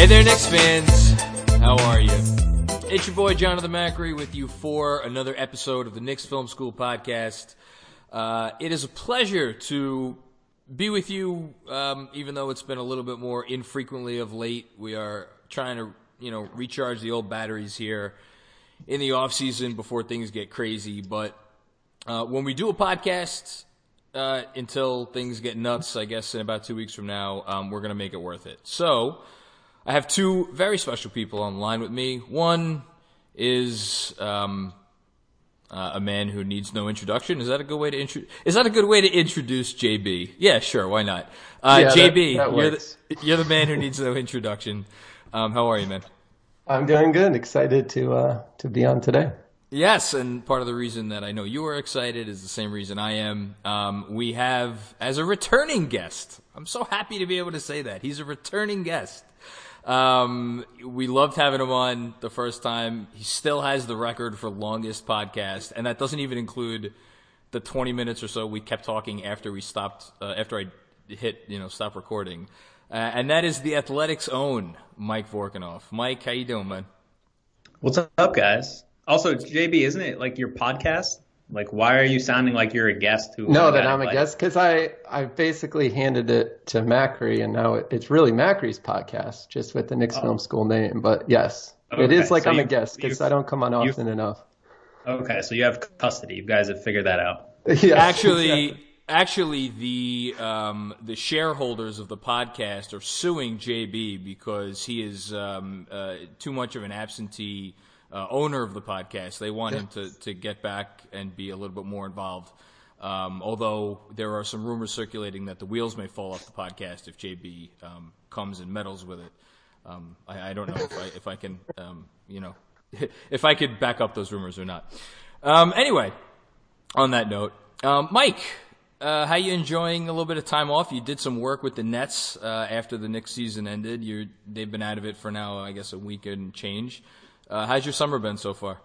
Hey there, Knicks fans. How are you? It's your boy Jonathan Macri with you for another episode of the Knicks Film School podcast. Uh, it is a pleasure to be with you, um, even though it's been a little bit more infrequently of late. We are trying to, you know, recharge the old batteries here in the off season before things get crazy. But uh, when we do a podcast, uh, until things get nuts, I guess in about two weeks from now, um, we're going to make it worth it. So, I have two very special people on line with me. One is um, uh, a man who needs no introduction. Is that a good way to intro- Is that a good way to introduce JB? Yeah, sure. Why not? Uh, Yeah, JB, that- that you're the you're the man who needs no introduction. Um, how are you, man? I'm doing good. Excited to uh, to be on today. Yes, and part of the reason that I know you are excited is the same reason I am. Um, we have as a returning guest. I'm so happy to be able to say that he's a returning guest. Um, we loved having him on the first time. He still has the record for longest podcast, and that doesn't even include the 20 minutes or so we kept talking after we stopped, uh, after I hit, you know, stop recording. Uh, and that is the Athletics' own Mike Vorkunov. Mike, how you doing, man? What's up, guys? Also, JB, isn't it like your podcast? Like, why are you sounding like you're a guest who? No, got that I'm a invited? guest because I I basically handed it to Macri, and now it, it's really Macri's podcast, just with the Knicks Film School name. But yes, it Okay, is like so I'm a guest because I don't come on often enough. Okay, so you have custody. You guys have figured that out. yeah, actually exactly. actually the um, the shareholders of the podcast are suing JB because he is um, uh, too much of an absentee uh, owner of the podcast. They want him to, to get back and be a little bit more involved. Um, although there are some rumors circulating that the wheels may fall off the podcast if JB um, comes and meddles with it. Um, I, I don't know if I, if I can, um, you know, if I could back up those rumors or not. Um, anyway, on that note, um, Mike, uh, how you enjoying a little bit of time off? You did some work with the Nets uh, after the Knicks season ended. You they've been out of it for now, I guess, a week and change. Uh, how's your summer been so far?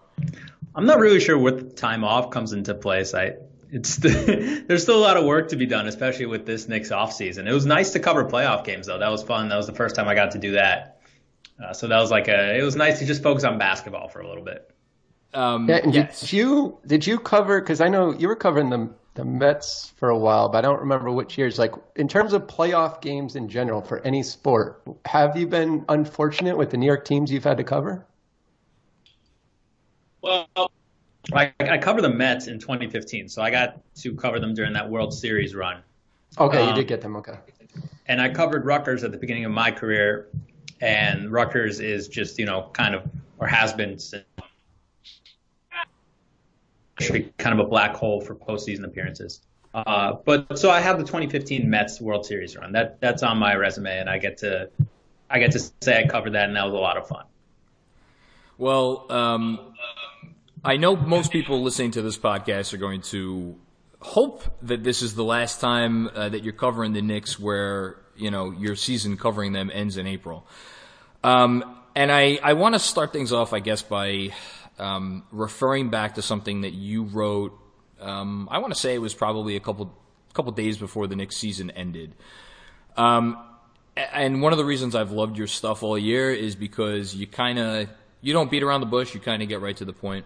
I'm not really sure what time off comes into place. I it's there's still a lot of work to be done, especially with this Knicks off season. It was nice to cover playoff games though. That was fun. That was the first time I got to do that. Uh, so that was like a it was nice to just focus on basketball for a little bit. Um, Yeah, and yes. did you did you cover? Because I know you were covering the the Mets for a while, but I don't remember which years. Like in terms of playoff games in general for any sport, have you been unfortunate with the New York teams you've had to cover? Well, I, I covered the Mets in 2015, so I got to cover them during that World Series run. Okay, you Um, did get them. Okay. and I covered Rutgers at the beginning of my career, and Rutgers is just you know kind of or has been since- kind of a black hole for postseason appearances. Uh, but so I have the 2015 Mets World Series run. That that's on my resume, and I get to I get to say I covered that, and that was a lot of fun. Well, um, I know most people listening to this podcast are going to hope that this is the last time uh, that you're covering the Knicks, where you know your season covering them ends in April. Um, and I, I want to start things off, I guess, by um, referring back to something that you wrote. Um, I want to say it was probably a couple couple days before the Knicks season ended. Um, and one of the reasons I've loved your stuff all year is because you kind of you don't beat around the bush. You kind of get right to the point.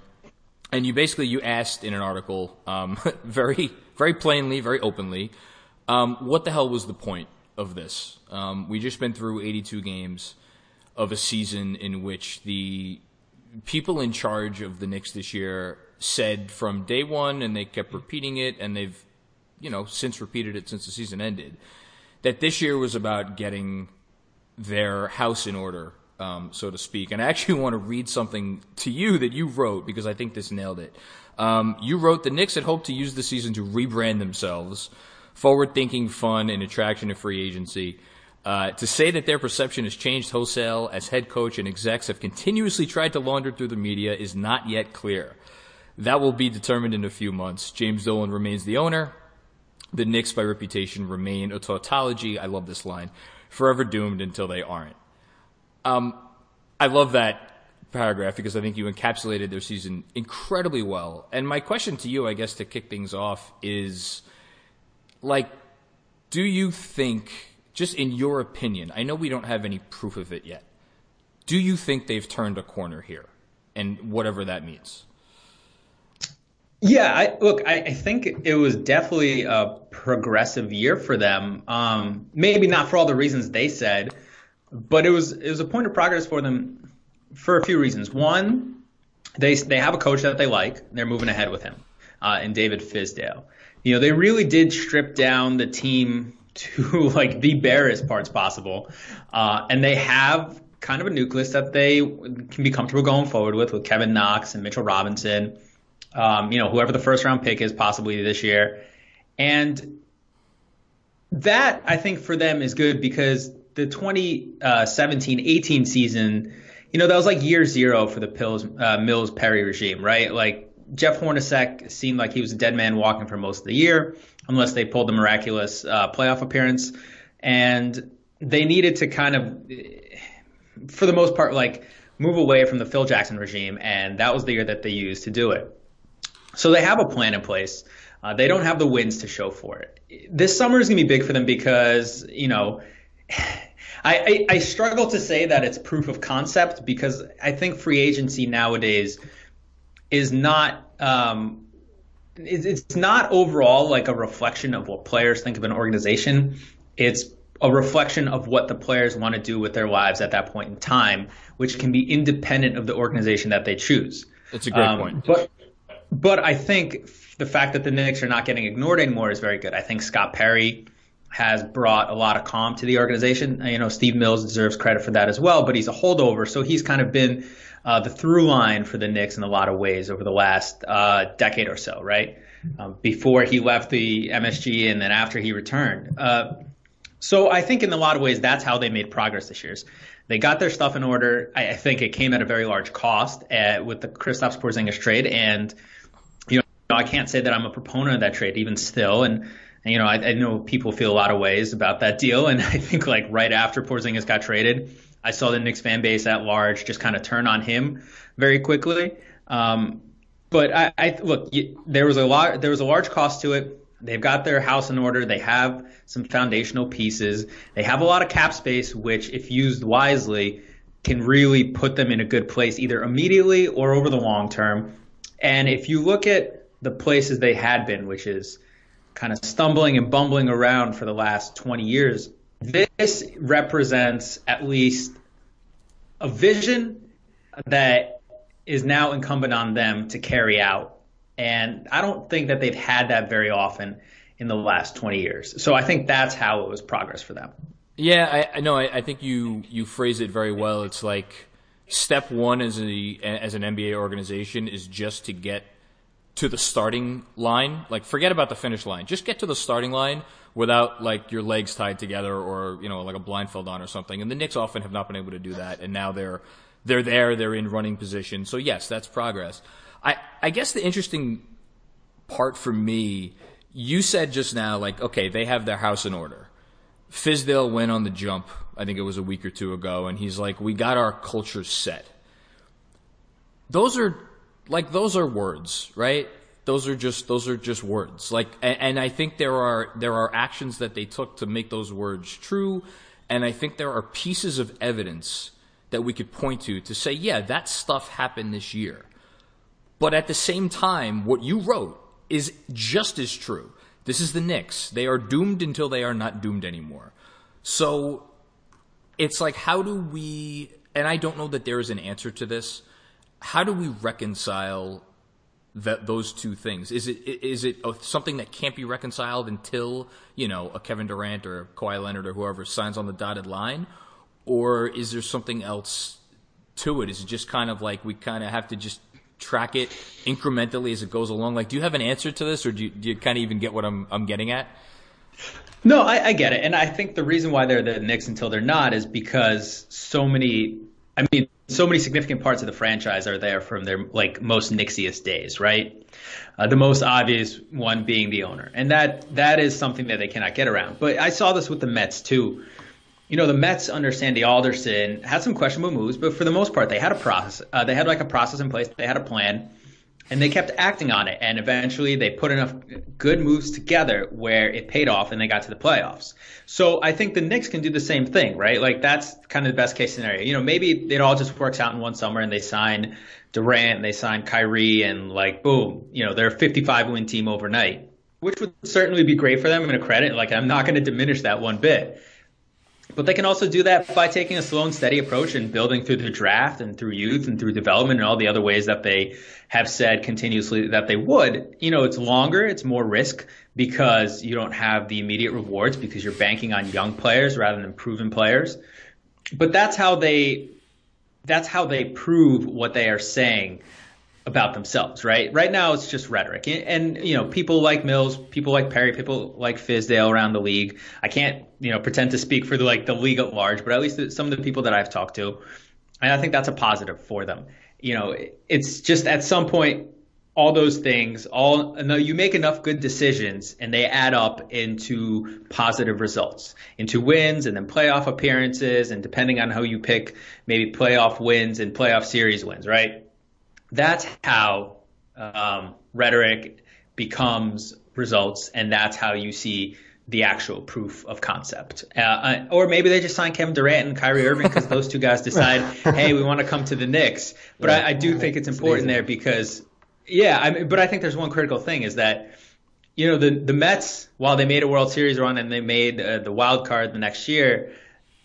And you basically you asked in an article, um, very very plainly, very openly, um, what the hell was the point of this? Um, we just been through 82 games of a season in which the people in charge of the Knicks this year said from day one, and they kept repeating it, and they've, you know, since repeated it since the season ended, that this year was about getting their house in order, um, so to speak. And I actually want to read something to you that you wrote because I think this nailed it. Um, you wrote the Knicks had hoped to use the season to rebrand themselves, forward thinking, fun, and attraction to free agency. Uh, to say that their perception has changed wholesale as head coach and execs have continuously tried to launder through the media is not yet clear. That will be determined in a few months. James Dolan remains the owner. The Knicks, by reputation, remain a tautology. I love this line. Forever doomed until they aren't. Um, I love that paragraph because I think you encapsulated their season incredibly well. And my question to you, I guess, to kick things off is like, do you think, just in your opinion, I know we don't have any proof of it yet, do you think they've turned a corner here? And whatever that means. Yeah, I, look, I, I, think it was definitely a progressive year for them. Um, maybe not for all the reasons they said, but it was it was a point of progress for them for a few reasons. One, they they have a coach that they like. They're moving ahead with him, uh, and David Fizdale. You know, they really did strip down the team to like the barest parts possible, uh, and they have kind of a nucleus that they can be comfortable going forward with, with Kevin Knox and Mitchell Robinson um, you know, whoever the first round pick is possibly this year. And that I think for them is good because the 2017-18 season, you know, that was like year zero for the Pills, uh, Mills Perry regime, right? Like Jeff Hornacek seemed like he was a dead man walking for most of the year, unless they pulled the miraculous uh, playoff appearance, and they needed to kind of, for the most part, like move away from the Phil Jackson regime, and that was the year that they used to do it. So they have a plan in place. Uh, they don't have the wins to show for it. This summer is going to be big for them because, you know, I, I, I, struggle to say that it's proof of concept because I think free agency nowadays is not um, it's not overall like a reflection of what players think of an organization. It's a reflection of what the players want to do with their lives at that point in time, which can be independent of the organization that they choose. That's a great um, point. But but I think the fact that the Knicks are not getting ignored anymore is very good. I think Scott Perry has brought a lot of calm to the organization. You know, Steve Mills deserves credit for that as well, but he's a holdover, so he's kind of been uh, the through line for the Knicks in a lot of ways over the last uh, decade or so, right? Um, before he left the MSG and then after he returned. Uh, so I think in a lot of ways that's how they made progress this year. They got their stuff in order. I, I think it came at a very large cost at, uh, with the Kristaps Porzingis trade, and you know I can't say that I'm a proponent of that trade even still. And, and you know, I, I, know people feel a lot of ways about that deal. And I think like right after Porzingis got traded, I saw the Knicks fan base at large just kind of turn on him very quickly. Um, but I, I look, there was a lot, there was a large cost to it. They've got their house in order. They have some foundational pieces. They have a lot of cap space, which if used wisely, can really put them in a good place either immediately or over the long term. And if you look at the places they had been, which is kind of stumbling and bumbling around for the last 20 years. This represents at least a vision that is now incumbent on them to carry out. And I don't think that they've had that very often in the last 20 years. So I think that's how it was progress for them. Yeah, I, know. I, I think you you phrase it very well. It's like step one as a as an NBA organization is just to get to the starting line. Like, forget about the finish line. Just get to the starting line without like your legs tied together or you know like a blindfold on or something. And the Knicks often have not been able to do that, and now they're they're there. They're in running position. So yes, that's progress. I I guess the interesting part for me, you said just now, like, okay, they have their house in order. Fizdale went on the jump. I think it was a week or two ago, and he's like, we got our culture set. Those are like those are words, right? Those are just those are just words. Like, and, and I think there are there are actions that they took to make those words true, and I think there are pieces of evidence that we could point to to say, yeah, that stuff happened this year. But at the same time, what you wrote is just as true. This is the Knicks. They are doomed until they are not doomed anymore. So it's like, how do we, and I don't know that there is an answer to this, how do we reconcile that those two things? Is it is it something that can't be reconciled until you know a Kevin Durant or Kawhi Leonard or whoever signs on the dotted line, or is there something else to it? Is it just kind of like we kind of have to just track it incrementally as it goes along? Like, do you have an answer to this, or do you, do you kind of even get what I'm I'm getting at? No, I, I get it, and I think the reason why they're the Knicks until they're not is because so many. I mean, so many significant parts of the franchise are there from their like most nixiest days, right? Uh, the most obvious one being the owner, and that that is something that they cannot get around. But I saw this with the Mets too. You know, the Mets under Sandy Alderson had some questionable moves, but for the most part, they had a process. Uh, they had like a process in place. They had a plan and they kept acting on it. And eventually they put enough good moves together where it paid off and they got to the playoffs. So I think the Knicks can do the same thing, right? Like that's kind of the best case scenario. You know, maybe it all just works out in one summer and they sign Durant and they sign Kyrie and like boom, you know, they're a 55 win team overnight, which would certainly be great for them and a credit. Like I'm not going to diminish that one bit. But they can also do that by taking a slow and steady approach and building through the draft and through youth and through development and all the other ways that they have said continuously that they would. You know, it's longer, it's more risk because you don't have the immediate rewards because you're banking on young players rather than proven players. But that's how they that's how they prove what they are saying about themselves, right? Right now it's just rhetoric. And, and, you know, people like Mills, people like Perry, people like Fizdale around the league. I can't, you know, pretend to speak for the like the league at large, but at least some of the people that I've talked to, and I think that's a positive for them. You know, it's just at some point all those things, all you make enough good decisions and they add up into positive results, into wins and then playoff appearances and depending on how you pick, maybe playoff wins and playoff series wins, right? That's how um, rhetoric becomes results, and that's how you see the actual proof of concept. Uh, uh or maybe they just sign Kevin Durant and Kyrie Irving because those two guys decide, hey, we want to come to the Knicks. But yeah, I, I, do think it's important there because, yeah, I mean, but I think there's one critical thing is that, you know, the the Mets, while they made a World Series run and they made uh, the wild card the next year,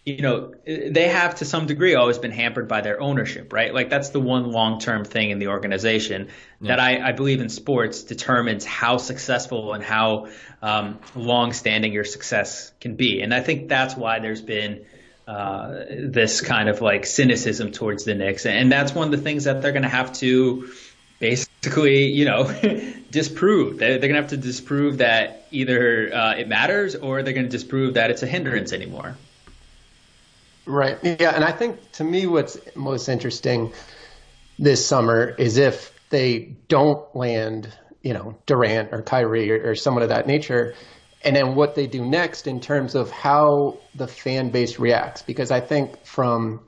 you know, they have to some degree always been hampered by their ownership, right? Like that's the one long term thing in the organization yeah. that I, I, believe in sports determines how successful and how um, long standing your success can be. And I think that's why there's been uh, this kind of like cynicism towards the Knicks. And that's one of the things that they're going to have to basically, you know, disprove. They're, they're going to have to disprove that either uh, it matters or they're going to disprove that it's a hindrance anymore. Right. Yeah. And I think to me, what's most interesting this summer is if they don't land, you know, Durant or Kyrie or, or someone of that nature, and then what they do next in terms of how the fan base reacts. Because I think from,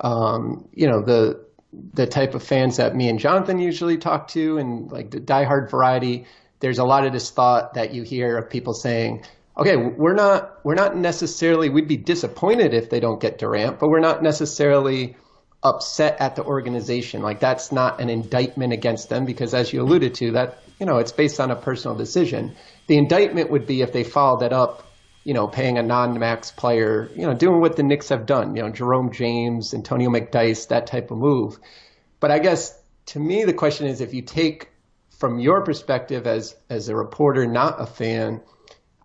um, you know, the the type of fans that me and Jonathan usually talk to, and like the diehard variety, there's a lot of this thought that you hear of people saying, okay, we're not we're not necessarily we'd be disappointed if they don't get Durant, but we're not necessarily upset at the organization. Like that's not an indictment against them because as you alluded to, that you know, it's based on a personal decision. The indictment would be if they followed that up, you know, paying a non-max player, you know, doing what the Knicks have done, you know, Jerome James, Antonio McDyess, that type of move. But I guess to me the question is if you take from your perspective as as a reporter, not a fan,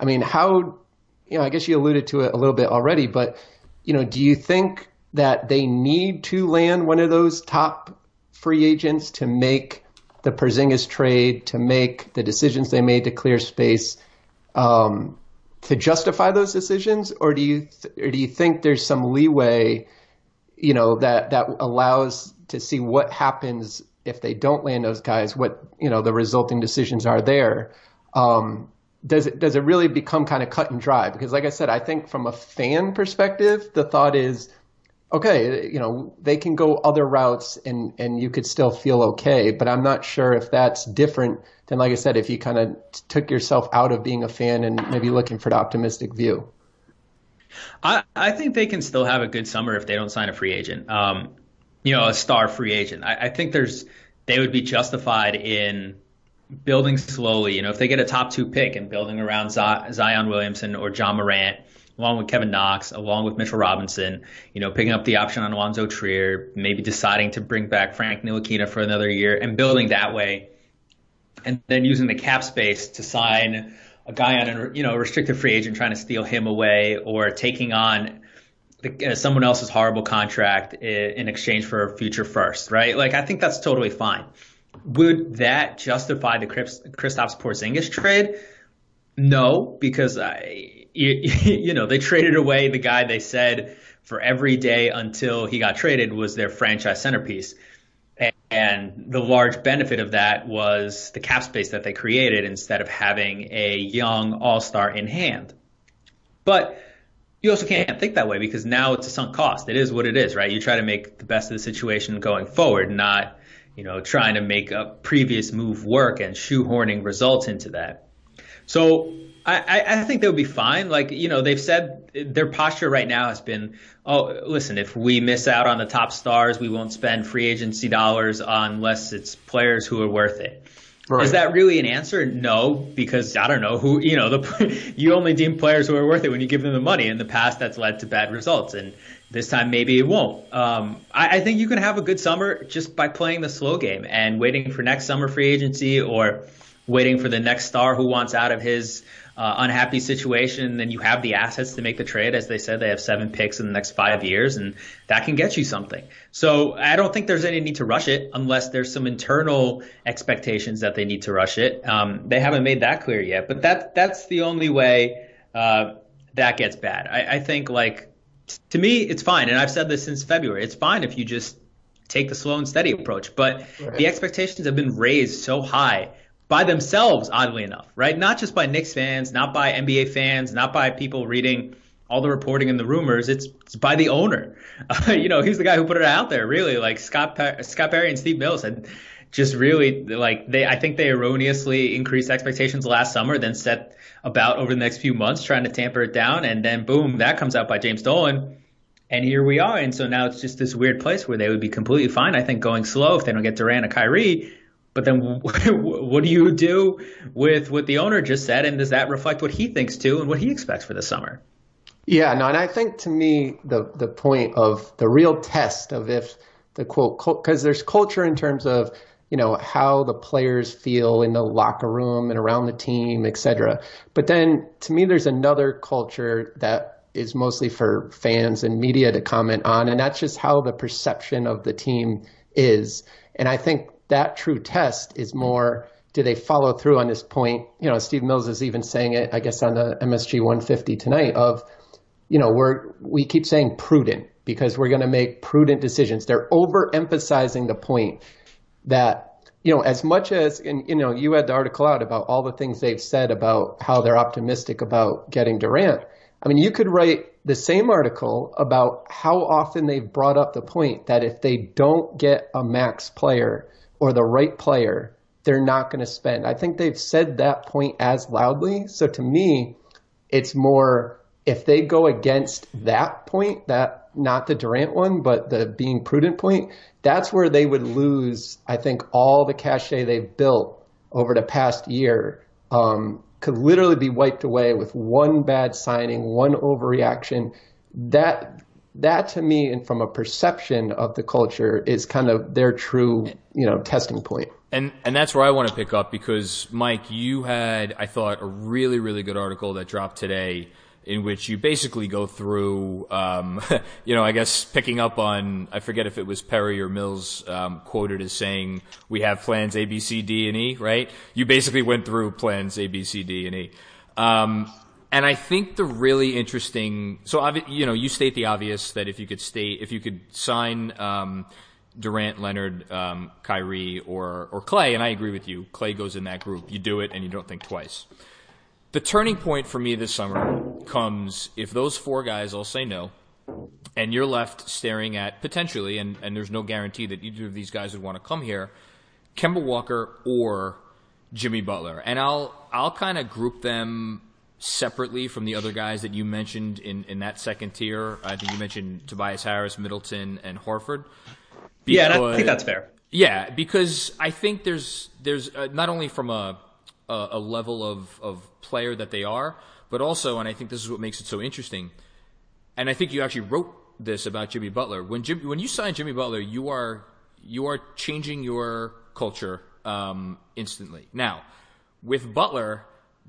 I mean, how, you know, I guess you alluded to it a little bit already, but, you know, do you think that they need to land one of those top free agents to make the Porzingis trade, to make the decisions they made to clear space, um, to justify those decisions, or do you th- or do you think there's some leeway, you know, that that allows to see what happens if they don't land those guys, what you know the resulting decisions are there, um, does it does it really become kind of cut and dry? Because like I said, I think from a fan perspective, the thought is, okay, you know, they can go other routes and and you could still feel okay. But I'm not sure if that's different than like I said, if you kind of took yourself out of being a fan and maybe looking for the optimistic view. I I think they can still have a good summer if they don't sign a free agent. Um, you know, a star free agent. I, I think there's they would be justified in building slowly. You know, if they get a top two pick and building around Zion Williamson or Ja Morant, along with Kevin Knox, along with Mitchell Robinson, you know, picking up the option on Alonzo Trier, maybe deciding to bring back Frank Ntilikina for another year and building that way, and then using the cap space to sign a guy on a you know restricted free agent trying to steal him away or taking on uh, someone else's horrible contract in exchange for a future first, right? Like I think that's totally fine would that justify the Kristaps Porzingis trade? No, because I, you, you know, they traded away the guy they said for every day until he got traded was their franchise centerpiece. And the large benefit of that was the cap space that they created instead of having a young all star in hand. But you also can't think that way because now it's a sunk cost. It is what it is, right? You try to make the best of the situation going forward, not, you know, trying to make a previous move work and shoehorning results into that. So I, I think they would be fine. Like, you know, they've said their posture right now has been, oh, listen, if we miss out on the top stars, we won't spend free agency dollars unless it's players who are worth it. Right. Is that really an answer? No, because I don't know who, you know, the, you only deem players who are worth it when you give them the money. In the past, that's led to bad results. And this time, maybe it won't. Um, I, I think you can have a good summer just by playing the slow game and waiting for next summer free agency or waiting for the next star who wants out of his uh, unhappy situation, then you have the assets to make the trade. As they said, they have seven picks in the next five years, and that can get you something. So I don't think there's any need to rush it unless there's some internal expectations that they need to rush it. Um, they haven't made that clear yet, but that that's the only way uh, that gets bad. I, I think like to me, it's fine, and I've said this since February. It's fine if you just take the slow and steady approach, but right. the expectations have been raised so high by themselves, oddly enough, right? Not just by Knicks fans, not by NBA fans, not by people reading all the reporting and the rumors. It's, it's by the owner. Uh, you know, he's the guy who put it out there. Really, like Scott Scott Perry and Steve Mills had just really like they. I think they erroneously increased expectations last summer, then set about over the next few months trying to tamper it down, and then boom, that comes out by James Dolan. And here we are. And so now it's just this weird place where they would be completely fine, I think, going slow if they don't get Durant and Kyrie but then what do you do with what the owner just said? And does that reflect what he thinks too and what he expects for the summer? Yeah, no, and I think to me, the, the point of the real test of if the quote, because there's culture in terms of, you know, how the players feel in the locker room and around the team, et cetera. But then to me, there's another culture that is mostly for fans and media to comment on, and that's just how the perception of the team is. And I think that true test is more do they follow through on this point? You know, Steve Mills is even saying it, I guess, on the MSG 150 tonight of, you know, we're, we keep saying prudent because we're going to make prudent decisions. They're overemphasizing the point that, you know, as much as, and, you know, you had the article out about all the things they've said about how they're optimistic about getting Durant. I mean, you could write the same article about how often they've brought up the point that if they don't get a max player, or the right player, they're not going to spend. I think they've said that point as loudly. So to me, it's more if they go against that point, that not the Durant one, but the being prudent point, that's where they would lose, I think, all the cachet they've built over the past year um, could literally be wiped away with one bad signing, one overreaction. That that to me and from a perception of the culture is kind of their true you know testing point. and and that's where I want to pick up because Mike you had I thought a really really good article that dropped today in which you basically go through um, you know I guess picking up on I forget if it was Perry or Mills um, quoted as saying we have plans A B C D and E right you basically went through plans A B C D and E um, and I think the really interesting, so you know, you state the obvious that if you could state, if you could sign um, Durant, Leonard, um, Kyrie, or or Klay, and I agree with you, Klay goes in that group. You do it, and you don't think twice. The turning point for me this summer comes if those four guys all say no, and you're left staring at potentially, and, and there's no guarantee that either of these guys would want to come here, Kemba Walker or Jimmy Butler, and I'll I'll kind of group them separately from the other guys that you mentioned in, in that second tier. I think you mentioned Tobias Harris, Middleton, and Horford. Because, yeah, I think that's fair. Yeah, because I think there's there's uh, not only from a, a, a level of of player that they are, but also, and I think this is what makes it so interesting. And I think you actually wrote this about Jimmy Butler. When Jim, when you sign Jimmy Butler, you are you are changing your culture um, instantly. Now, with Butler,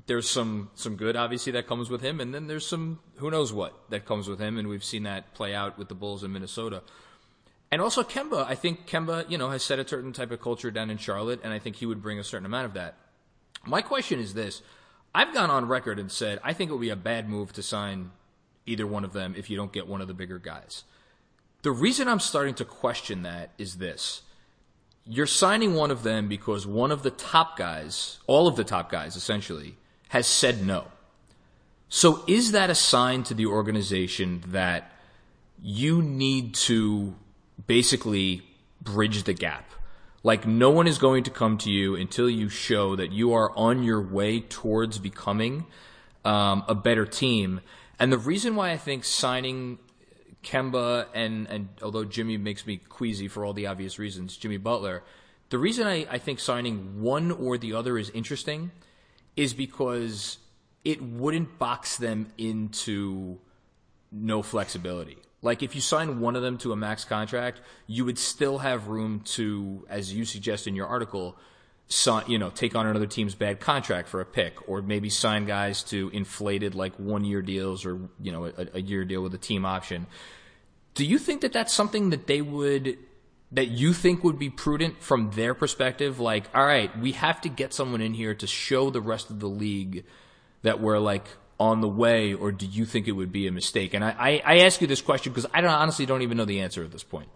there's some some good obviously that comes with him, and then there's some who knows what that comes with him, and we've seen that play out with the Bulls in Minnesota. And also Kemba, I think Kemba, you know, has set a certain type of culture down in Charlotte, and I think he would bring a certain amount of that. My question is this: I've gone on record and said I think it would be a bad move to sign either one of them if you don't get one of the bigger guys. The reason I'm starting to question that is this: you're signing one of them because one of the top guys, all of the top guys essentially, has said no. So is that a sign to the organization that you need to basically bridge the gap? Like no one is going to come to you until you show that you are on your way towards becoming um, a better team. And the reason why I think signing Kemba and and although Jimmy makes me queasy for all the obvious reasons, Jimmy Butler, the reason I, I think signing one or the other is interesting is because it wouldn't box them into no flexibility. Like if you sign one of them to a max contract, you would still have room to, as you suggest in your article, sign, you know, take on another team's bad contract for a pick, or maybe sign guys to inflated like one year deals or you know a, a year deal with a team option. Do you think that that's something that they would that you think would be prudent from their perspective? Like, all right, we have to get someone in here to show the rest of the league that we're like on the way, or do you think it would be a mistake? And I, I, I ask you this question because I don't honestly don't even know the answer at this point.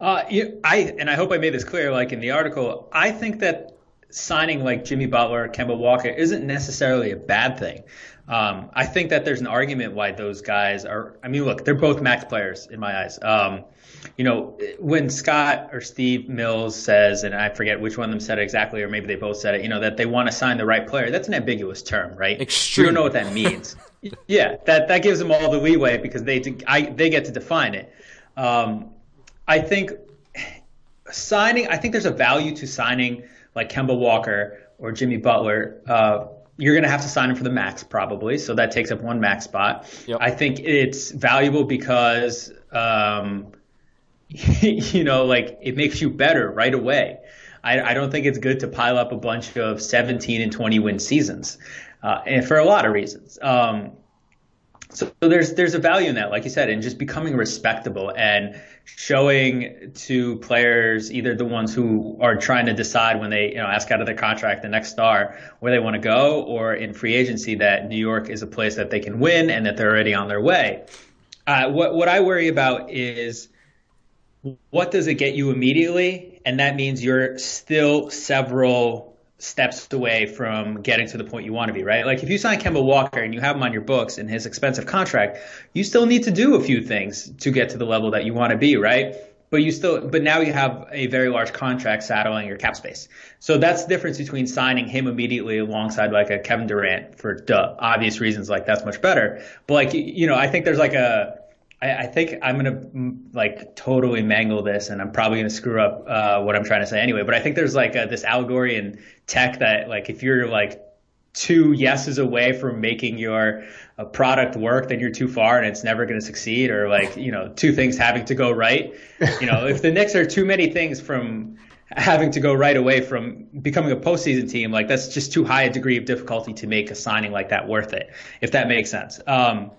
Uh, you, I and I hope I made this clear. Like in the article, I think that signing like Jimmy Butler, or Kemba Walker isn't necessarily a bad thing. Um, I think that there's an argument why those guys are. I mean, look, they're both max players in my eyes. Um, you know, when Scott or Steve Mills says, and I forget which one of them said it exactly, or maybe they both said it, you know, that they want to sign the right player, that's an ambiguous term, right? Extreme. You don't know what that means. yeah, that, that gives them all the leeway because they, I, they get to define it. Um, I think signing, I think there's a value to signing like Kemba Walker or Jimmy Butler. Uh, you're going to have to sign him for the max probably, so that takes up one max spot. Yep. I think it's valuable because um, you know, like it makes you better right away. I, I, don't think it's good to pile up a bunch of 17 and 20 win seasons, uh, and for a lot of reasons. Um, so, so there's there's a value in that, like you said, in just becoming respectable and showing to players, either the ones who are trying to decide when they you know ask out of their contract the next star where they want to go, or in free agency that New York is a place that they can win and that they're already on their way. Uh, what what I worry about is what does it get you immediately? And that means you're still several steps away from getting to the point you want to be, right? Like if you sign Kemba Walker and you have him on your books and his expensive contract, you still need to do a few things to get to the level that you want to be, right? But you still, but now you have a very large contract saddling your cap space. So that's the difference between signing him immediately alongside like a Kevin Durant for duh, obvious reasons, like that's much better. But like, you know, I think there's like a, I, I think I'm gonna mm, like totally mangle this, and I'm probably gonna screw up uh, what I'm trying to say anyway. But I think there's like a, this allegory in tech that like if you're like two yeses away from making your uh, product work, then you're too far and it's never going to succeed. Or like you know two things having to go right. You know if the Knicks are too many things from having to go right away from becoming a postseason team, like that's just too high a degree of difficulty to make a signing like that worth it. If that makes sense. Um,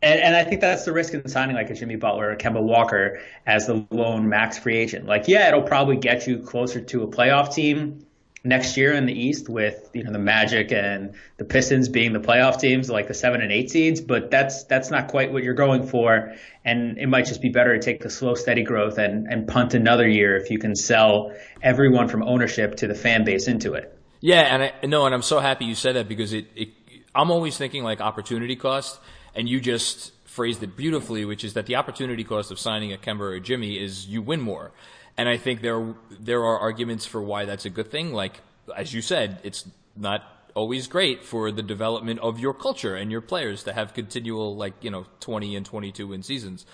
and, and, I think that's the risk in signing like a Jimmy Butler or Kemba Walker as the lone max free agent. Like, yeah, it'll probably get you closer to a playoff team next year in the East with you know the Magic and the Pistons being the playoff teams, like the seven and eight seeds. But that's that's not quite what you're going for, and it might just be better to take the slow, steady growth and and punt another year if you can sell everyone from ownership to the fan base into it. Yeah, and I no, and I'm so happy you said that because it, it I'm always thinking like opportunity cost and you just phrased it beautifully, which is that the opportunity cost of signing a Kemba or a Jimmy is you win more. And I think there there are arguments for why that's a good thing. Like as you said, it's not always great for the development of your culture and your players to have continual like you know 20 and 22 win seasons.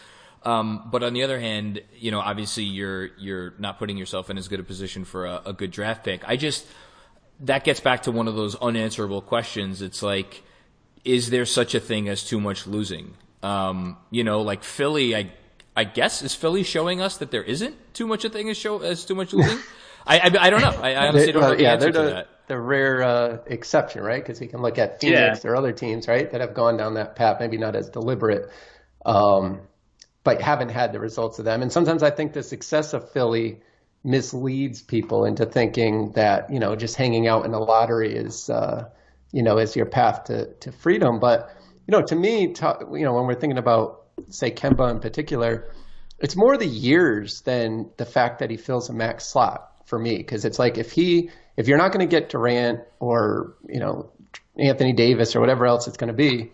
Um, but on the other hand, you know, obviously you're you're not putting yourself in as good a position for a, a good draft pick. I just that gets back to one of those unanswerable questions. It's like is there such a thing as too much losing? Um, you know, like Philly, I I guess is Philly showing us that there isn't too much a thing as show as too much losing. I, I, I don't know. I, I honestly don't know the yeah, answer to the, that. The rare uh, exception, right? Because you can look at Phoenix yeah. or other teams, right, that have gone down that path, maybe not as deliberate, um, but haven't had the results of them. And sometimes I think the success of Philly misleads people into thinking that you know just hanging out in the lottery is. Uh, you know, as your path to, to freedom. But, you know, to me, to, you know, when we're thinking about, say, Kemba in particular, it's more the years than the fact that he fills a max slot for me. Because it's like if he if you're not going to get Durant or you know Anthony Davis or whatever else it's going to be,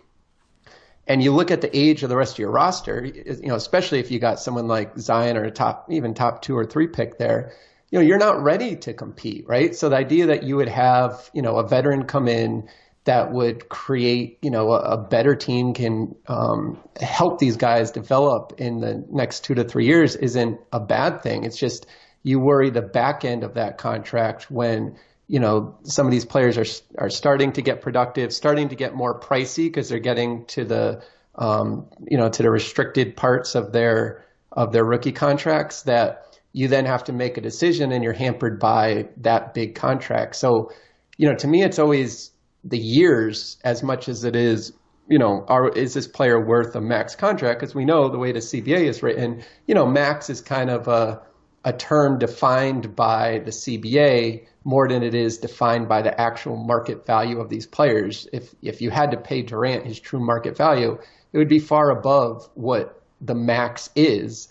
and you look at the age of the rest of your roster, you know, especially if you got someone like Zion or a top even top two or three pick there, you know, you're not ready to compete, right? So the idea that you would have you know a veteran come in that would create, you know, a, a better team can um, help these guys develop in the next two to three years isn't a bad thing. It's just you worry the back end of that contract when you know some of these players are are starting to get productive, starting to get more pricey because they're getting to the um, you know to the restricted parts of their of their rookie contracts that you then have to make a decision and you're hampered by that big contract. So, you know, to me, it's always the years as much as it is you know, are, is this player worth a max contract? Because we know the way the CBA is written, you know, max is kind of a, a term defined by the CBA more than it is defined by the actual market value of these players. If if you had to pay Durant his true market value, it would be far above what the max is.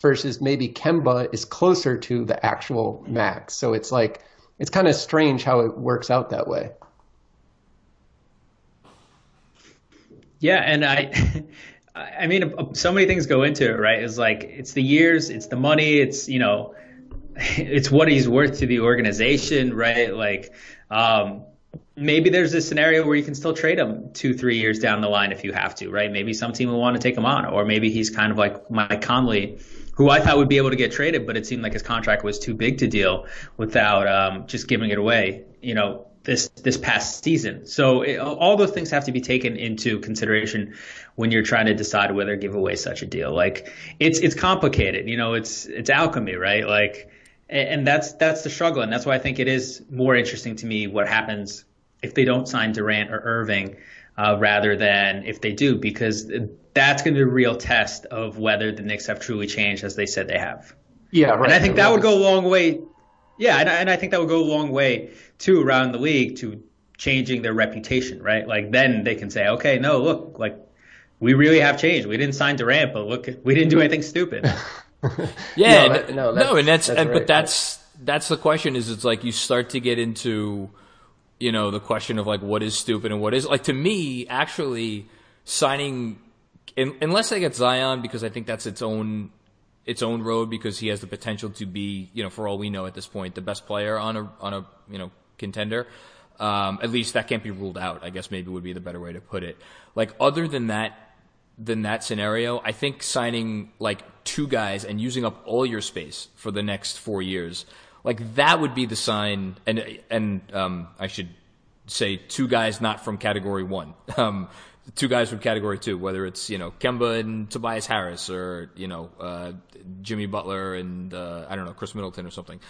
Versus maybe Kemba is closer to the actual max. So it's like it's kind of strange how it works out that way. Yeah, and I, I mean, so many things go into it, right? It's like it's the years, it's the money, it's you know, it's what he's worth to the organization, right? Like, um, maybe there's a scenario where you can still trade him two, three years down the line if you have to, right? Maybe some team will want to take him on, or maybe he's kind of like Mike Conley, who I thought would be able to get traded, but it seemed like his contract was too big to deal without um, just giving it away. You know, this this past season. So it, all those things have to be taken into consideration when you're trying to decide whether to give away such a deal. Like it's it's complicated, you know. It's it's alchemy, right? Like, and that's that's the struggle, and that's why I think it is more interesting to me what happens if they don't sign Durant or Irving. Uh, rather than if they do, because that's going to be a real test of whether the Knicks have truly changed as they said they have. Yeah, right. And I think that would go a long way. Yeah, and I, and I think that would go a long way too around the league to changing their reputation, right? Like then they can say, okay, no, look, like we really have changed. We didn't sign Durant, but look, we didn't do anything stupid. yeah, no, that, no, no, and that's, that's and, right. but that's that's the question. Is it's like you start to get into, you know, the question of like what is stupid and what is like to me actually signing, in, unless I get Zion because I think that's its own its own road because he has the potential to be, you know, for all we know at this point, the best player on a on a you know contender. Um, at least that can't be ruled out. I guess maybe would be the better way to put it. Like other than that, than that scenario, I think signing like two guys and using up all your space for the next four years, like that would be the sign. And and um, I should say two guys not from category one. Um, two guys from category two, whether it's you know Kemba and Tobias Harris or you know uh, Jimmy Butler and uh, I don't know Khris Middleton or something.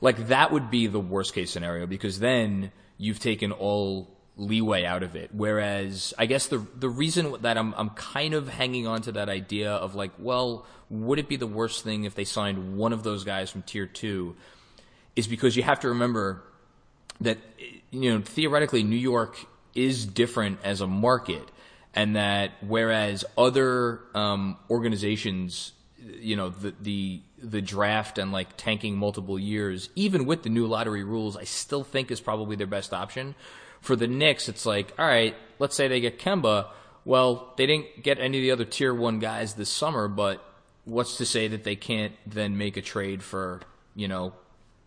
Like that would be the worst case scenario because then you've taken all leeway out of it. Whereas I guess the the reason that I'm I'm kind of hanging on to that idea of like, well, would it be the worst thing if they signed one of those guys from tier two? Is because you have to remember that you know theoretically New York is different as a market, and that whereas other um, organizations, you know, the the the draft and like tanking multiple years, even with the new lottery rules, I still think is probably their best option. For the Knicks, it's like, all right, let's say they get Kemba. Well, they didn't get any of the other tier one guys this summer, but what's to say that they can't then make a trade for, you know,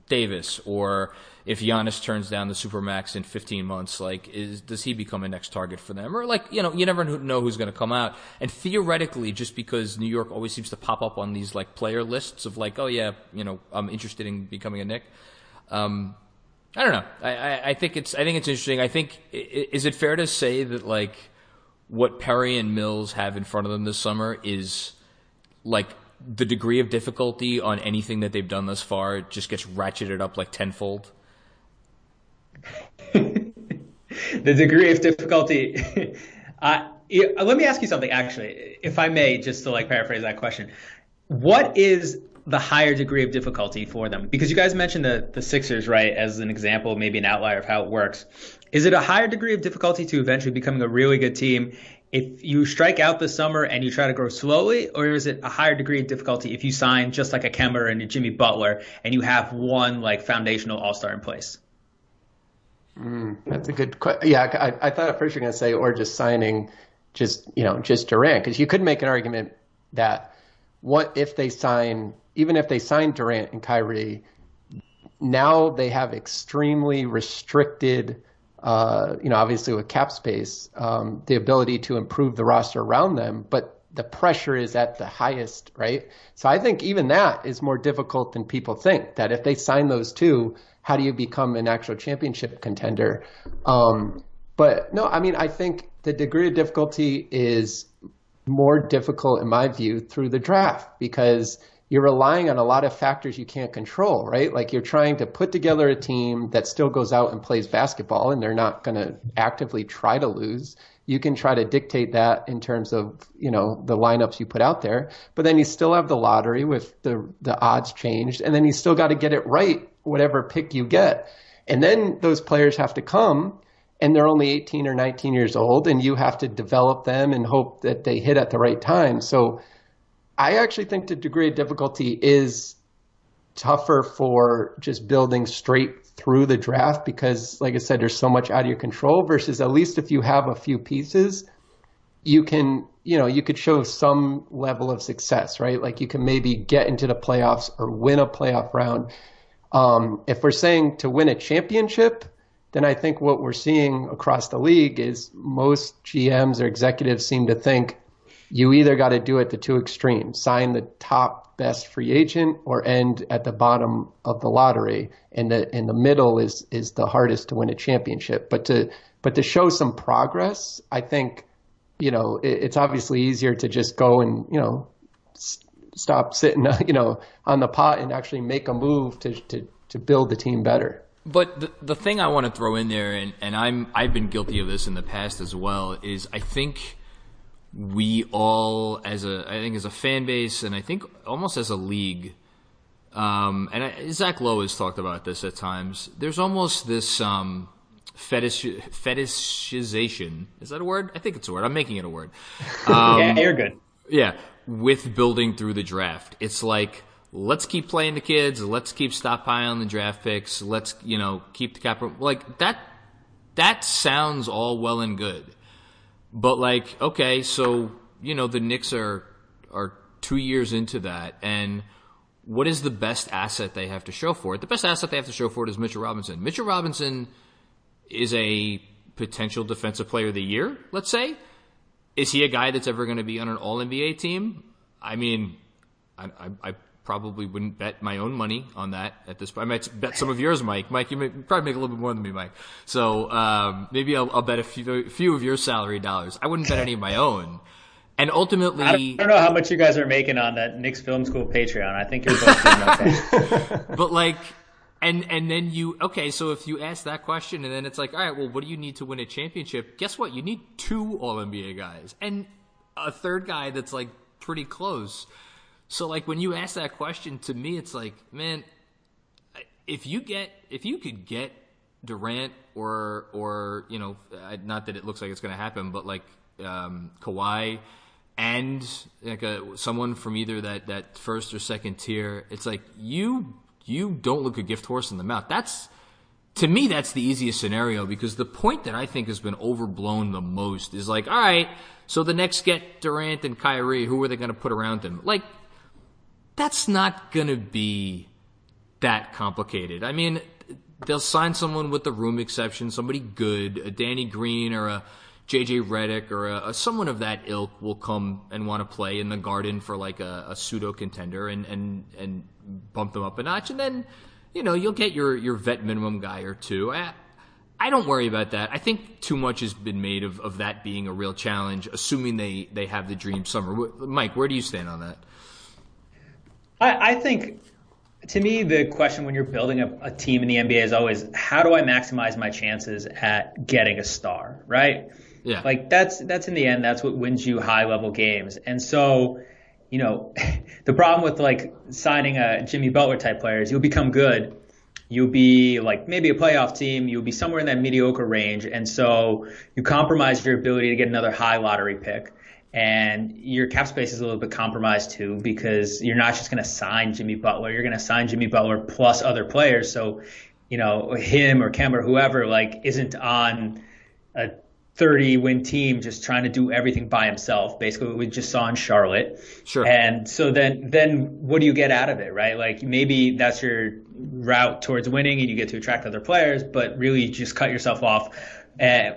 Davis or if Giannis turns down the supermax in 15 months, like is does he become a next target for them? Or like you know, you never know who's going to come out. And theoretically, just because New York always seems to pop up on these like player lists of like, oh yeah, you know, I'm interested in becoming a Knick. Um, I don't know. I, I, I think it's I think it's interesting. I think is it fair to say that like what Perry and Mills have in front of them this summer is like the degree of difficulty on anything that they've done thus far just gets ratcheted up like tenfold. the degree of difficulty. uh, let me ask you something, actually, if I may, just to like paraphrase that question. What is the higher degree of difficulty for them? Because you guys mentioned the the Sixers, right, as an example, maybe an outlier of how it works. Is it a higher degree of difficulty to eventually becoming a really good team if you strike out this summer and you try to grow slowly, or is it a higher degree of difficulty if you sign just like a Kemba and a Jimmy Butler and you have one like foundational all star in place? Mm, that's a good question. Yeah, I, I, thought at first you were going to say, or just signing just, you know, just Durant, because you could make an argument that what if they sign, even if they sign Durant and Kyrie, now they have extremely restricted uh, you know, obviously with cap space, um, the ability to improve the roster around them, but the pressure is at the highest, right? So I think even that is more difficult than people think. That if they sign those two, how do you become an actual championship contender? Um, but no, I mean, I think the degree of difficulty is more difficult in my view through the draft because you're relying on a lot of factors you can't control, right? Like you're trying to put together a team that still goes out and plays basketball and they're not going to actively try to lose. You can try to dictate that in terms of, you know, the lineups you put out there, but then you still have the lottery with the the odds changed and then you still got to get it right whatever pick you get. And then those players have to come and they're only 18 or 19 years old and you have to develop them and hope that they hit at the right time. So I actually think the degree of difficulty is tougher for just building straight through the draft because, like I said, there's so much out of your control. Versus at least if you have a few pieces, you can, you know, you could show some level of success, right? Like you can maybe get into the playoffs or win a playoff round. Um, if we're saying to win a championship, then I think what we're seeing across the league is most GMs or executives seem to think you either got to do it the two extremes sign the top best free agent or end at the bottom of the lottery and the in the middle is is the hardest to win a championship. But to but to show some progress i think you know it, it's obviously easier to just go and you know s- stop sitting you know on the pot and actually make a move to to to build the team better. But the, the thing I want to throw in there, and, and I'm I've been guilty of this in the past as well, is I think we all, as a, I think as a fan base, and I think almost as a league, um, and I, Zach Lowe has talked about this at times. There's almost this um, fetish fetishization. Is that a word? I think it's a word. I'm making it a word. Um, yeah, you're good. Yeah, with building through the draft, it's like let's keep playing the kids. Let's keep stockpiling the draft picks. Let's you know keep the capital like that. That sounds all well and good but like, okay, so you know the Knicks are are two years into that, and what is the best asset they have to show for it? The best asset they have to show for it is Mitchell Robinson. Mitchell Robinson is a potential defensive player of the year, let's say. Is he a guy that's ever going to be on an All NBA team? I mean, I, I, I probably wouldn't bet my own money on that at this point. I might bet some of yours, Mike. Mike, you may probably make a little bit more than me, Mike. So um, maybe I'll, I'll, bet a few, few of your salary dollars. I wouldn't bet any of my own. And ultimately, I don't, I don't, know how much you guys are making on that Knicks Film School Patreon. I think you're both doing okay. but like, and and then you okay. So if you ask that question, and then it's like, all right, well, what do you need to win a championship? Guess what? You need two All NBA guys and a third guy that's like pretty close. So like when you ask that question to me, it's like, man, if you get if you could get Durant or or you know, not that it looks like it's going to happen, but like um, Kawhi and like a, someone from either that that first or second tier, it's like you you don't look a gift horse in the mouth. That's to me, that's the easiest scenario because the point that I think has been overblown the most is like, all right, so the Knicks get Durant and Kyrie, who are they going to put around them? Like, that's not going to be that complicated. I mean, they'll sign someone with the room exception, somebody good, a Danny Green or a JJ Redick or a, a, someone of that ilk will come and want to play in the garden for like a, a pseudo contender and, and, and bump them up a notch. And then, you know, you'll get your, your vet minimum guy or two. I, I don't worry about that. I think too much has been made of, of that being a real challenge, assuming they, they have the dream summer. Mike, where do you stand on that? I, I think to me, the question when you're building a, a, team in the NBA is always, how do I maximize my chances at getting a star, right? Yeah. Like that's that's in the end, that's what wins you high level games. And so, you know, the problem with like signing a Jimmy Butler type player is you'll become good, you'll be like maybe a playoff team, you'll be somewhere in that mediocre range. And so you compromise your ability to get another high lottery pick. And your cap space is a little bit compromised too because you're not just going to sign Jimmy Butler. You're going to sign Jimmy Butler plus other players. So, you know, him or Kemba or whoever like isn't on a 30 win team just trying to do everything by himself basically we just saw in charlotte sure and so then then what do you get out of it right like maybe that's your route towards winning and you get to attract other players but really you just cut yourself off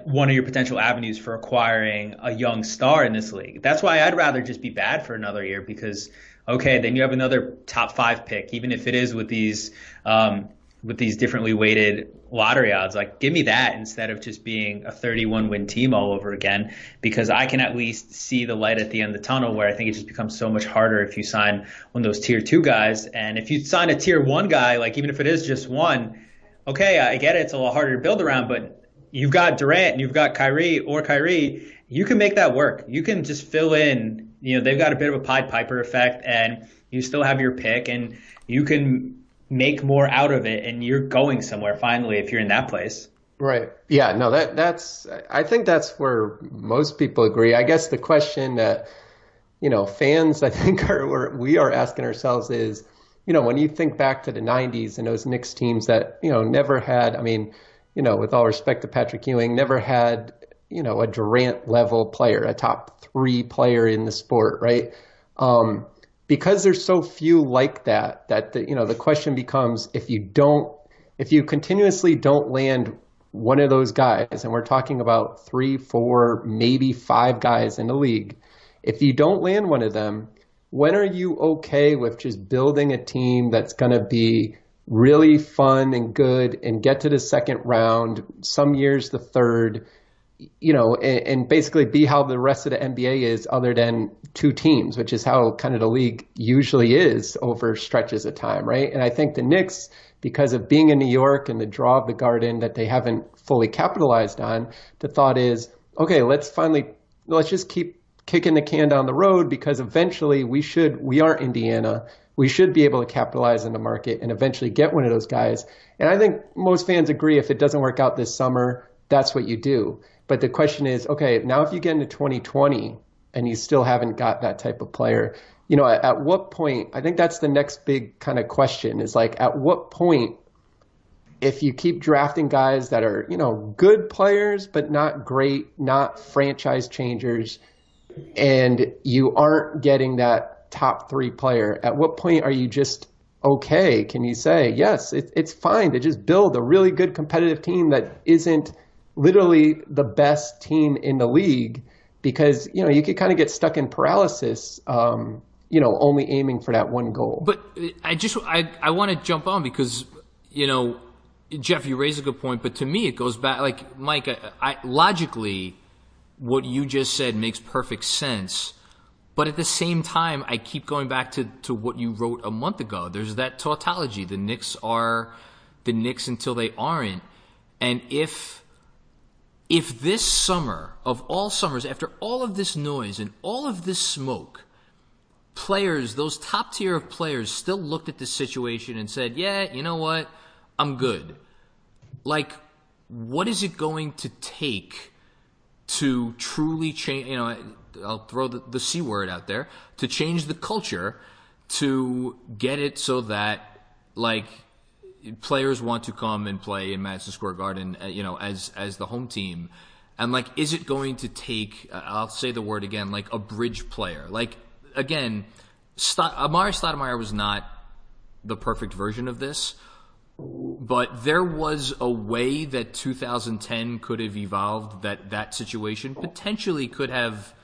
one of your potential avenues for acquiring a young star in this league that's why i'd rather just be bad for another year because okay then you have another top five pick even if it is with these um, with these differently weighted lottery odds. Like, give me that instead of just being a 31 win team all over again, because I can at least see the light at the end of the tunnel where I think it just becomes so much harder if you sign one of those tier two guys. And if you sign a tier one guy, like, even if it is just one, okay, I get it. It's a lot harder to build around, but you've got Durant and you've got Kyrie or Kyrie. You can make that work. You can just fill in, you know, they've got a bit of a Pied Piper effect and you still have your pick and you can make more out of it and you're going somewhere finally if you're in that place. Right. Yeah, no, that that's I think that's where most people agree. I guess the question that you know, fans I think are we are asking ourselves is, you know, when you think back to the 90s and those Knicks teams that, you know, never had, I mean, you know, with all respect to Patrick Ewing, never had, you know, a Durant level player, a top 3 player in the sport, right? Um, because there's so few like that, that the, you know the question becomes if you don't, if you continuously don't land one of those guys, and we're talking about three, four, maybe five guys in the league, if you don't land one of them, when are you okay with just building a team that's going to be really fun and good and get to the second round, some years the third, you know, and, and, basically be how the rest of the NBA is, other than two teams, which is how kind of the league usually is over stretches of time, right? And I think the Knicks, because of being in New York and the draw of the Garden that they haven't fully capitalized on, the thought is, okay, let's finally let's just keep kicking the can down the road because eventually we should we are Indiana. We should be able to capitalize in the market and eventually get one of those guys. And I think most fans agree if it doesn't work out this summer, that's what you do. But the question is, okay, now if you get into 2020 and you still haven't got that type of player, you know, at, at what point? I think that's the next big kind of question is like, at what point, if you keep drafting guys that are, you know, good players but not great, not franchise changers, and you aren't getting that top three player, at what point are you just okay? Can you say yes? It, it's fine to just build a really good competitive team that isn't literally the best team in the league because you know you could kind of get stuck in paralysis um, you know only aiming for that one goal but i just i, I want to jump on because you know jeff you raise a good point but to me it goes back like mike I, I logically what you just said makes perfect sense but at the same time i keep going back to, to what you wrote a month ago there's that tautology the Knicks are the Knicks until they aren't and if if this summer, of all summers, after all of this noise and all of this smoke, players, those top tier of players, still looked at this situation and said, yeah, you know what? I'm good. Like, what is it going to take to truly change? You know, I'll throw the, the C word out there to change the culture to get it so that, like, players want to come and play in Madison Square Garden, uh, you know, as as the home team. And like, is it going to take? Uh, I'll say the word again, like a bridge player. Like again, St- Amar'e Stoudemire was not the perfect version of this, but there was a way that 2010 could have evolved. That that situation potentially could have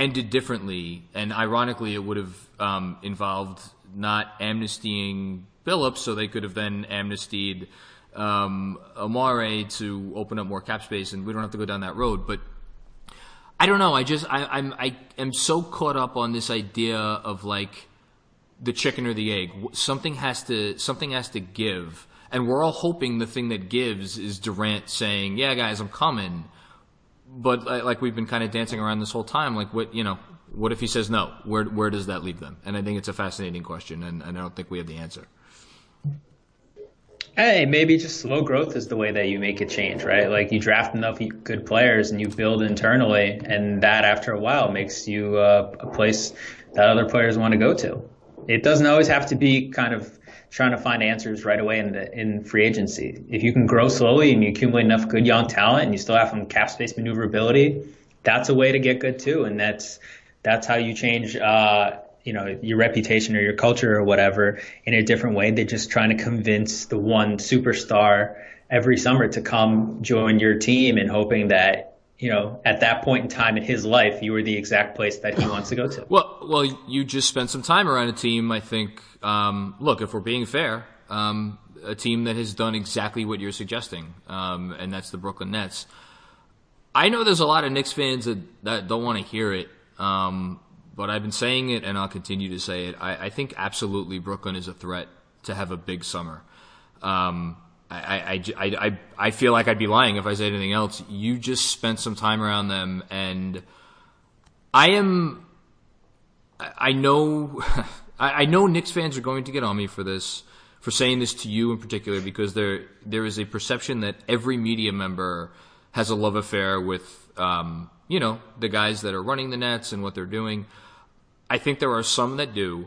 ended differently, and ironically, it would have um, involved not amnestying Billups, so they could have then amnestied um, Amar'e to open up more cap space, and we don't have to go down that road. But I don't know. I just I, I'm I am so caught up on this idea of like the chicken or the egg. Something has to something has to give, and we're all hoping the thing that gives is Durant saying, "Yeah, guys, I'm coming." But like we've been kind of dancing around this whole time, like what you know, what if he says no? Where where does that leave them? And I think it's a fascinating question, and, and I don't think we have the answer. Hey, maybe just slow growth is the way that you make a change, right? Like you draft enough good players and you build internally, and that after a while makes you uh, a place that other players want to go to. It doesn't always have to be kind of trying to find answers right away in the in free agency. If you can grow slowly and you accumulate enough good young talent and you still have some cap space maneuverability, that's a way to get good too. And that's that's how you change uh, you know your reputation or your culture or whatever in a different way. They're just trying to convince the one superstar every summer to come join your team and hoping that you know at that point in time in his life you were the exact place that he wants to go to. Well, well, you just spent some time around a team. I think. Um, look, if we're being fair, um, a team that has done exactly what you're suggesting, um, and that's the Brooklyn Nets. I know there's a lot of Knicks fans that, that don't want to hear it. Um, but I've been saying it and I'll continue to say it. I, I think absolutely Brooklyn is a threat to have a big summer. Um, I, I, I, I, feel like I'd be lying if I said anything else. You just spent some time around them, and I am. I know, I know Knicks fans are going to get on me for this, for saying this to you in particular, because there there is a perception that every media member has a love affair with, um, you know, the guys that are running the Nets and what they're doing. I think there are some that do.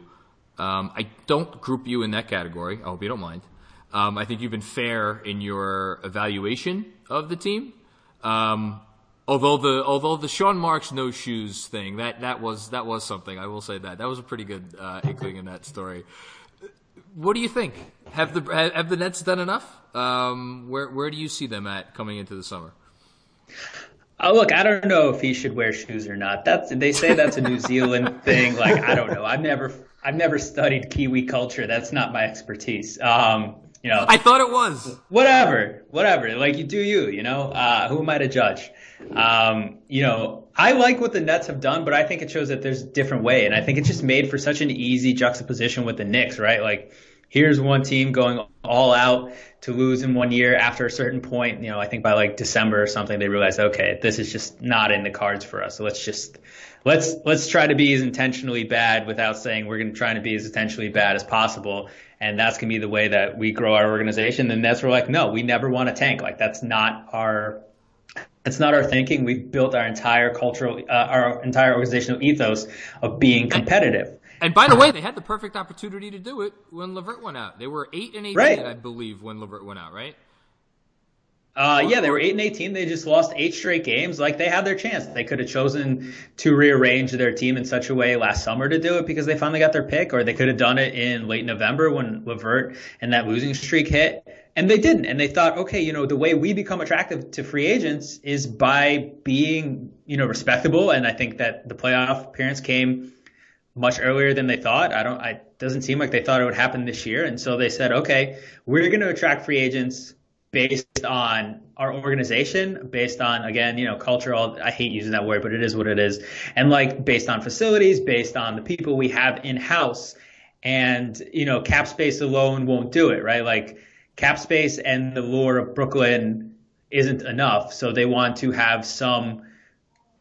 Um, I don't group you in that category. I hope you don't mind. Um, I think you've been fair in your evaluation of the team. Um, although the although the Sean Marks no shoes thing that that was that was something I will say that that was a pretty good uh, inkling in that story. What do you think? Have the have the Nets done enough? Um, where where do you see them at coming into the summer? Oh, look, I don't know if he should wear shoes or not. That's they say that's a New Zealand thing. Like I don't know. I've never I've never studied Kiwi culture. That's not my expertise. Um, you know, I thought it was. Whatever, whatever. Like you do you. You know, uh, who am I to judge? Um, you know, I like what the Nets have done, but I think it shows that there's a different way, and I think it's just made for such an easy juxtaposition with the Knicks, right? Like here's one team going all out to lose in one year after a certain point. You know, I think by like December or something, they realized, okay, this is just not in the cards for us. So let's just let's let's try to be as intentionally bad without saying we're going to try to be as intentionally bad as possible. And that's going to be the way that we grow our organization. And that's where we're like, no, we never want to tank. Like that's not our it's not our thinking. We've built our entire cultural, uh, our entire organizational ethos of being competitive. And by the way, they had the perfect opportunity to do it when LeVert went out. They were eight and eighteen, right. I believe, when LeVert went out, right? Uh, yeah, they were eight and eighteen. They just lost eight straight games. Like they had their chance. They could have chosen to rearrange their team in such a way last summer to do it because they finally got their pick, or they could have done it in late November when LeVert and that losing streak hit. And they didn't. And they thought, okay, you know, the way we become attractive to free agents is by being, you know, respectable. And I think that the playoff appearance came much earlier than they thought. I don't. I doesn't seem like they thought it would happen this year, and so they said, okay, we're going to attract free agents based on our organization, based on again, you know, cultural. I hate using that word, but it is what it is, and like based on facilities, based on the people we have in house, and you know, cap space alone won't do it, right? Like cap space and the lure of Brooklyn isn't enough, so they want to have some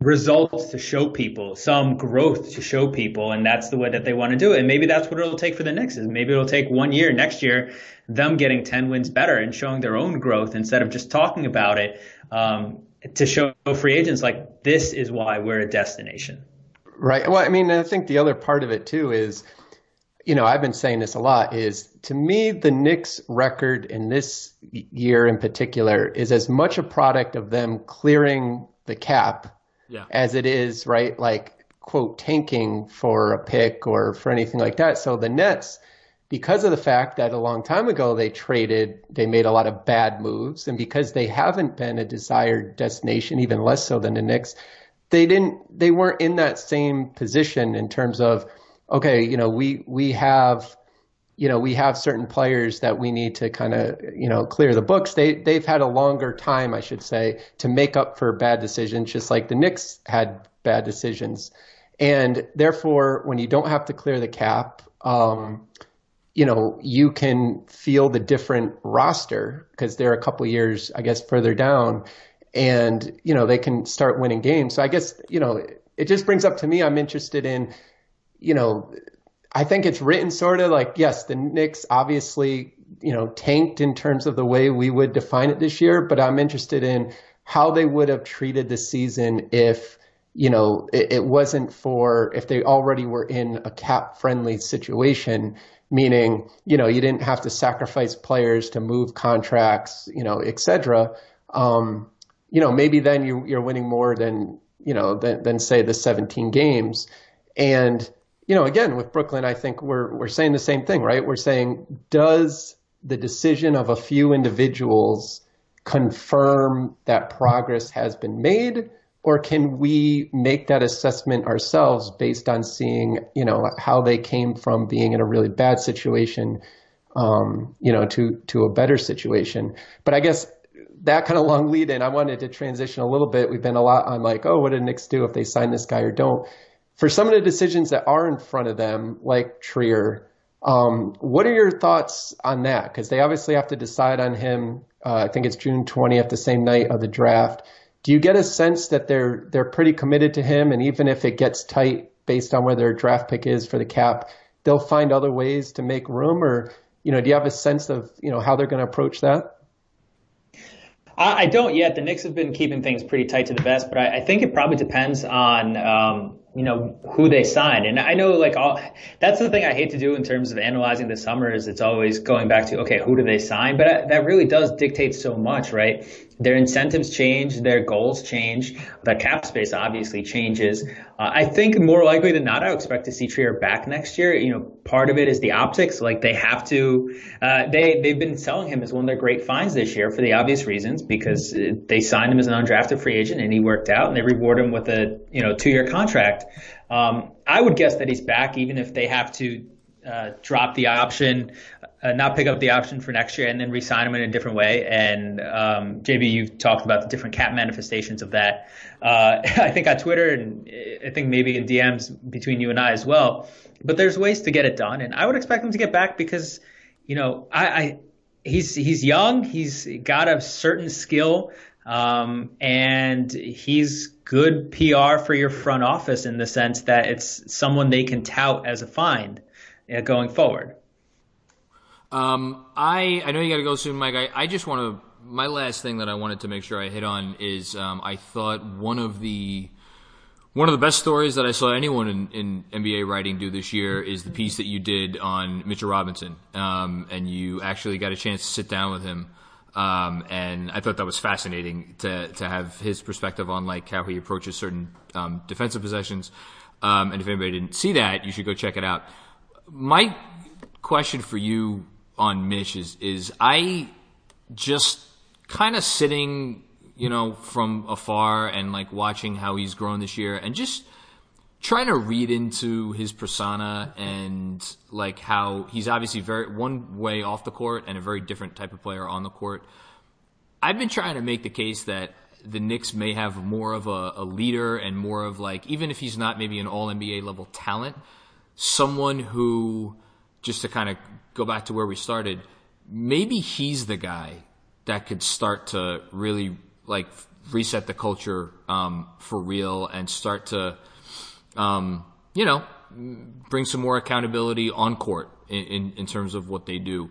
results to show people, some growth to show people, and that's the way that they want to do it. And maybe that's what it'll take for the Knicks. Is maybe it'll take one year next year, them getting ten wins better and showing their own growth instead of just talking about it. Um, to show free agents like this is why we're a destination. Right. Well, I mean, I think the other part of it too is, you know, I've been saying this a lot. Is to me the Knicks record in this year in particular is as much a product of them clearing the cap yeah. as it is, right? Like, quote, tanking for a pick or for anything like that. So the Nets, because of the fact that a long time ago they traded, they made a lot of bad moves, and because they haven't been a desired destination, even less so than the Knicks, they didn't, they weren't in that same position in terms of, okay, you know, we we have you know, we have certain players that we need to kind of, you know, clear the books. They they've had a longer time, I should say, to make up for bad decisions, just like the Knicks had bad decisions. And therefore, when you don't have to clear the cap, um, you know, you can feel the different roster because they're a couple years, I guess, further down, and you know they can start winning games. So I guess you know it just brings up to me. I'm interested in, you know, I think it's written sort of like yes, the Knicks obviously you know tanked in terms of the way we would define it this year, but I'm interested in how they would have treated the season if you know it, it wasn't for if they already were in a cap friendly situation meaning you know you didn't have to sacrifice players to move contracts you know et cetera. Um, you know maybe then you, you're winning more than you know than, than say the 17 games. And you know again with brooklyn i think we're we're saying the same thing right? We're saying does the decision of a few individuals confirm that progress has been made? Or can we make that assessment ourselves based on seeing you know how they came from being in a really bad situation um, you know to to a better situation? But i guess that kind of long lead in i wanted to transition a little bit. We've been a lot on like oh what did Knicks do if they sign this guy or don't for some of the decisions that are in front of them like trier um, what are your thoughts on that? Because they obviously have to decide on him uh, i think it's june 20th the same night of the draft. Do you get a sense that they're they're pretty committed to him, and even if it gets tight based on where their draft pick is for the cap, they'll find other ways to make room, or you know, do you have a sense of you know how they're going to approach that? I don't yet. The Knicks have been keeping things pretty tight to the vest, but I, I think it probably depends on um, you know who they sign. And i know like all that's the thing i hate to do in terms of analyzing the summer is it's always going back to okay who do they sign? But I, that really does dictate so much right their incentives change their goals change the cap space obviously changes. Uh, i think more likely than not i expect to see trier back next year. You know part of it is the optics like they have to uh, they they've been selling him as one of their great finds this year for the obvious reasons because uh, they signed him as an undrafted free agent and he worked out and they reward him with a you know two year contract. Um, I would guess that he's back, even if they have to uh, drop the option, uh, not pick up the option for next year, and then re-sign him in a different way. And um, JB, you've talked about the different cap manifestations of that. Uh, I think on Twitter, and I think maybe in DMs between you and I as well. But there's ways to get it done, and I would expect him to get back because, you know, I, I he's he's young, he's got a certain skill, um, and he's good PR for your front office in the sense that it's someone they can tout as a find uh, going forward. Um, I I know you got to go soon, Mike. I, I just want to. My last thing that I wanted to make sure I hit on is um, I thought one of the one of the best stories that I saw anyone in, in NBA writing do this year is the piece that you did on Mitchell Robinson, um, and you actually got a chance to sit down with him. Um, and I thought that was fascinating to to have his perspective on like how he approaches certain um, defensive possessions. Um, and if anybody didn't see that, you should go check it out. My question for you on Mitch is is I just kind of sitting, you know, from afar and like watching how he's grown this year, and just trying to read into his persona and like how he's obviously very one way off the court and a very different type of player on the court. I've been trying to make the case that the Knicks may have more of a, a leader and more of like even if he's not maybe an all NBA level talent, someone who just to kind of go back to where we started, maybe he's the guy that could start to really like reset the culture um, for real and start to um, you know, bring some more accountability on court in, in, in, terms of what they do.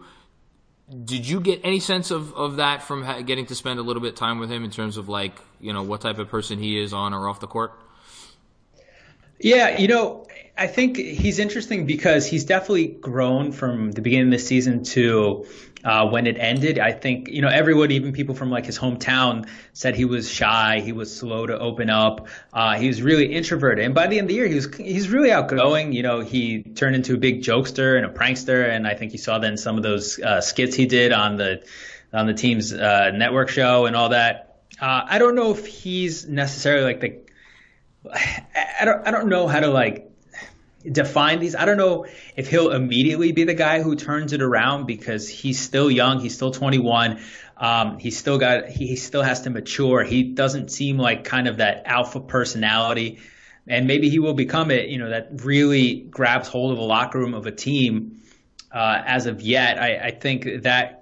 Did you get any sense of, of that from getting to spend a little bit of time with him in terms of like, you know, what type of person he is on or off the court? Yeah, you know, I think he's interesting because he's definitely grown from the beginning of the season to uh, when it ended. I think you know everyone, even people from like his hometown, said he was shy. He was slow to open up. Uh, he was really introverted. And by the end of the year, he was he's really outgoing. You know, he turned into a big jokester and a prankster. And I think you saw then some of those uh, skits he did on the on the team's uh, network show and all that. Uh, I don't know if he's necessarily like the I don't I don't know how to like define these. I don't know if he'll immediately be the guy who turns it around because he's still young. He's still 21. Um, he's still got he, he still has to mature. He doesn't seem like kind of that alpha personality, and maybe he will become it. You know that really grabs hold of a locker room of a team. Uh, as of yet, I, I think that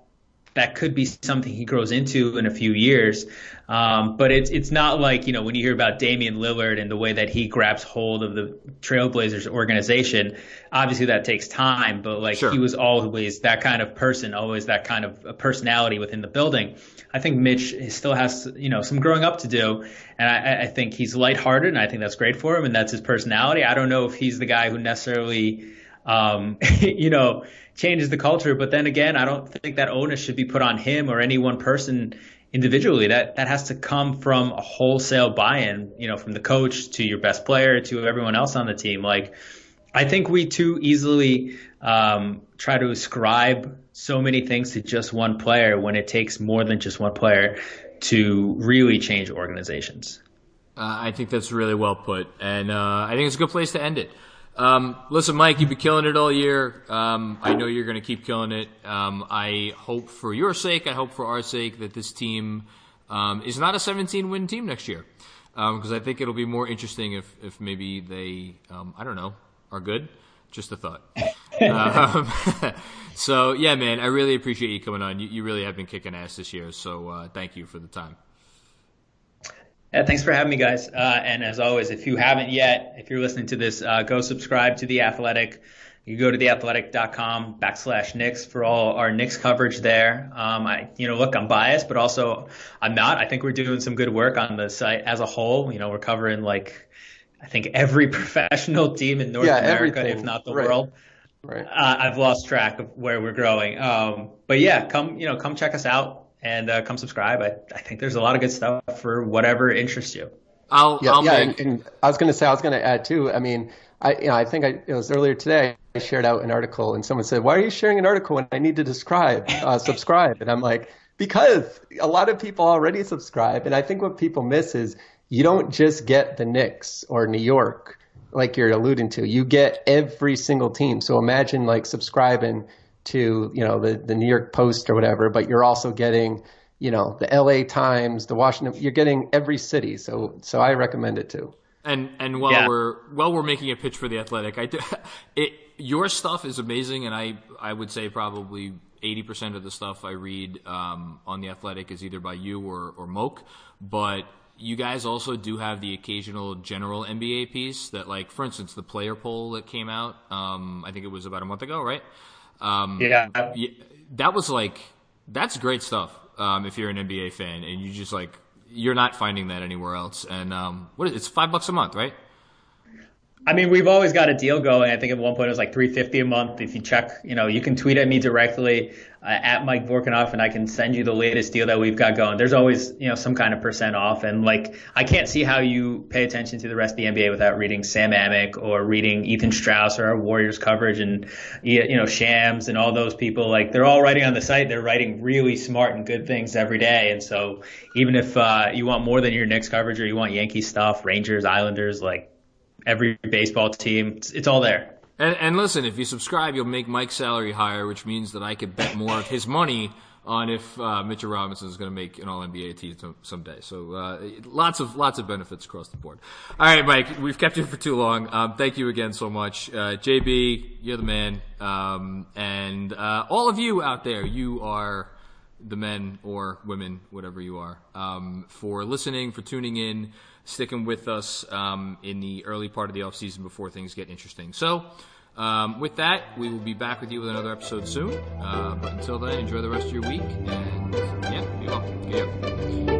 that could be something he grows into in a few years. Um, but it's it's not like you know when you hear about Damian Lillard and the way that he grabs hold of the Trailblazers organization. Obviously, that takes time, but like sure. he was always that kind of person, always that kind of personality within the building. I think Mitch still has you know some growing up to do, and I, I think he's lighthearted, and I think that's great for him, and that's his personality. I don't know if he's the guy who necessarily um, you know, changes the culture. But then again, I don't think that onus should be put on him or any one person individually. That that has to come from a wholesale buy-in, you know, from the coach to your best player to everyone else on the team. Like, I think we too easily um, try to ascribe so many things to just one player when it takes more than just one player to really change organizations. Uh, I think that's really well put, and uh, I think it's a good place to end it. Um, listen, Mike, you've been killing it all year. Um, I know you're going to keep killing it. Um, I hope for your sake, I hope for our sake, that this team um, is not a 17 win team next year. Because um, I think it'll be more interesting if, if maybe they, um, I don't know, are good. Just a thought. so, yeah, man, I really appreciate you coming on. You, you really have been kicking ass this year. So, uh, thank you for the time. Yeah, thanks for having me, guys. Uh, and as always, if you haven't yet, if you're listening to this, uh, go subscribe to The Athletic. You go to theathletic.com backslash Knicks for all our Knicks coverage there. Um, I, you know, look, I'm biased, but also I'm not. I think we're doing some good work on the site as a whole. You know, we're covering like, I think every professional team in North yeah, America, everything. if not the right. world. Right. Uh, I've lost track of where we're growing. Um, but yeah, come, you know, come check us out and uh, come subscribe. I, I think there's a lot of good stuff for whatever interests you. I'll, yeah, I'll yeah make... and, and, I was going to say, I was going to add too. I mean, I, you know, I think I, it was earlier today. I shared out an article, and someone said, "Why are you sharing an article when I need to describe, uh, subscribe?" And I'm like, because a lot of people already subscribe, and I think what people miss is you don't just get the Knicks or New York, like you're alluding to. You get every single team. So imagine like subscribing to you know the the New York Post or whatever, but you're also getting you know the L.A. Times, the Washington. You're getting every city, so so I recommend it too. And and while yeah. we're while we're making a pitch for the Athletic, I do, it your stuff is amazing, and I I would say probably. 80% of the stuff I read um, on The Athletic is either by you or, or Moke, but you guys also do have the occasional general NBA piece that, like, for instance, the player poll that came out, um, I think it was about a month ago, right? Um, yeah. That was like, that's great stuff. Um, if you're an NBA fan and you just like, you're not finding that anywhere else. And, um, what is it? It's five bucks a month, right? I mean, we've always got a deal going. I think at one point it was like 350 a month. If you check, you know, you can tweet at me directly uh, at Mike Vorkunov and I can send you the latest deal that we've got going. There's always, you know, some kind of percent off. And like, I can't see how you pay attention to the rest of the NBA without reading Sam Amick or reading Ethan Strauss or our Warriors coverage and, you know, Shams and all those people. Like, they're all writing on the site. They're writing really smart and good things every day. And so even if, uh, you want more than your Knicks coverage or you want Yankee stuff, Rangers, Islanders, like, every baseball team. It's, it's all there. And, and, listen, if you subscribe, you'll make Mike's salary higher, which means that I could bet more of his money on if uh, Mitchell Robinson is going to make an All NBA team someday. So uh, lots of lots of benefits across the board. All right, Mike, we've kept you for too long. Um, thank you again so much, uh, JB. You're the man, um, and uh, all of you out there, you are the men or women, whatever you are, um, for listening, for tuning in sticking with us um, in the early part of the off season before things get interesting. So, um, with that, we will be back with you with another episode soon. Uh, but until then, enjoy the rest of your week, and yeah, be well.